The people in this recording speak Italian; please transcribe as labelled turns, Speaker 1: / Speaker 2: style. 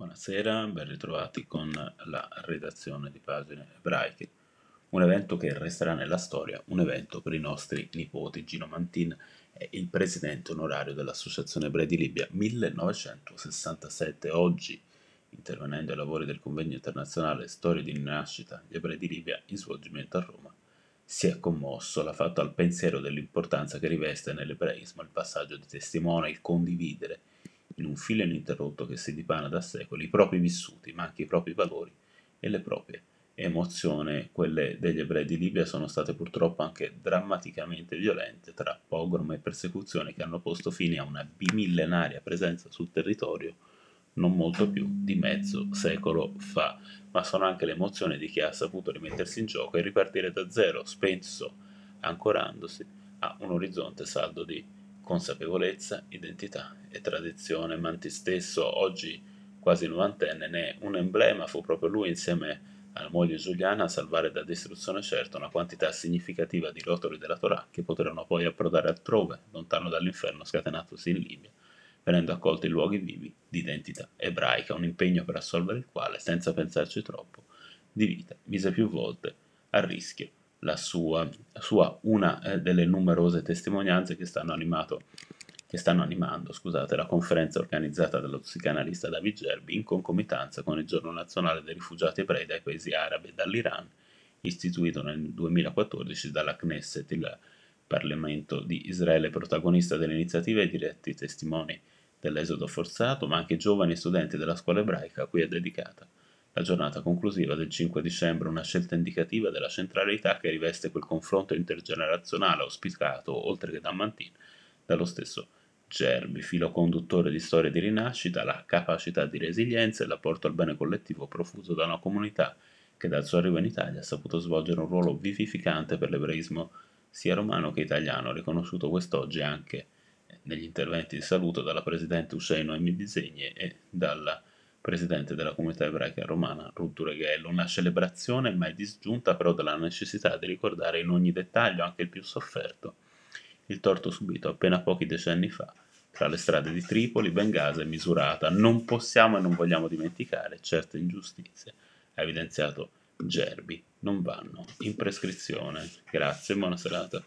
Speaker 1: Buonasera, ben ritrovati con la redazione di Pagine Ebraiche. Un evento che resterà nella storia, un evento per i nostri nipoti. Gino Mantin è il presidente onorario dell'Associazione Ebrei di Libia 1967. Oggi, intervenendo ai lavori del convegno internazionale Storia di rinascita gli ebrei di Libia in svolgimento a Roma, si è commosso, l'ha fatto al pensiero dell'importanza che riveste nell'ebraismo il passaggio di testimone, il condividere in un filo ininterrotto che si dipana da secoli, i propri vissuti, ma anche i propri valori e le proprie emozioni. Quelle degli ebrei di Libia sono state purtroppo anche drammaticamente violente tra pogrom e persecuzioni che hanno posto fine a una bimillenaria presenza sul territorio non molto più di mezzo secolo fa, ma sono anche le emozioni di chi ha saputo rimettersi in gioco e ripartire da zero, spesso ancorandosi a un orizzonte saldo di consapevolezza, identità e tradizione. Manti stesso, oggi quasi novantenne, ne è un emblema, fu proprio lui insieme alla moglie Giuliana a salvare da distruzione certa una quantità significativa di rotoli della Torah che poterono poi approdare altrove, lontano dall'inferno scatenatosi in Libia, venendo accolti in luoghi vivi di identità ebraica, un impegno per assolvere il quale, senza pensarci troppo, di vita mise più volte a rischio la sua, sua una eh, delle numerose testimonianze che stanno, animato, che stanno animando scusate, la conferenza organizzata dallo psicanalista David Gerbi in concomitanza con il giorno nazionale dei rifugiati ebrei dai paesi arabi e dall'Iran, istituito nel 2014 dalla Knesset, il Parlamento di Israele protagonista dell'iniziativa e diretti testimoni dell'esodo forzato, ma anche giovani studenti della scuola ebraica a cui è dedicata la giornata conclusiva del 5 dicembre una scelta indicativa della centralità che riveste quel confronto intergenerazionale auspicato, oltre che da Mantin, dallo stesso Gerbi, filo conduttore di storie di rinascita, la capacità di resilienza e l'apporto al bene collettivo profuso da una comunità che dal suo arrivo in Italia ha saputo svolgere un ruolo vivificante per l'ebraismo sia romano che italiano, riconosciuto quest'oggi anche negli interventi di saluto dalla presidente Usheno Emi Disegni e dalla presidente della comunità ebraica romana Ruth Dureghello, una celebrazione mai disgiunta però della necessità di ricordare in ogni dettaglio, anche il più sofferto, il torto subito appena pochi decenni fa tra le strade di Tripoli, Bengasi e Misurata. Non possiamo e non vogliamo dimenticare certe ingiustizie, ha evidenziato Gerbi, non vanno in prescrizione. Grazie e buona serata.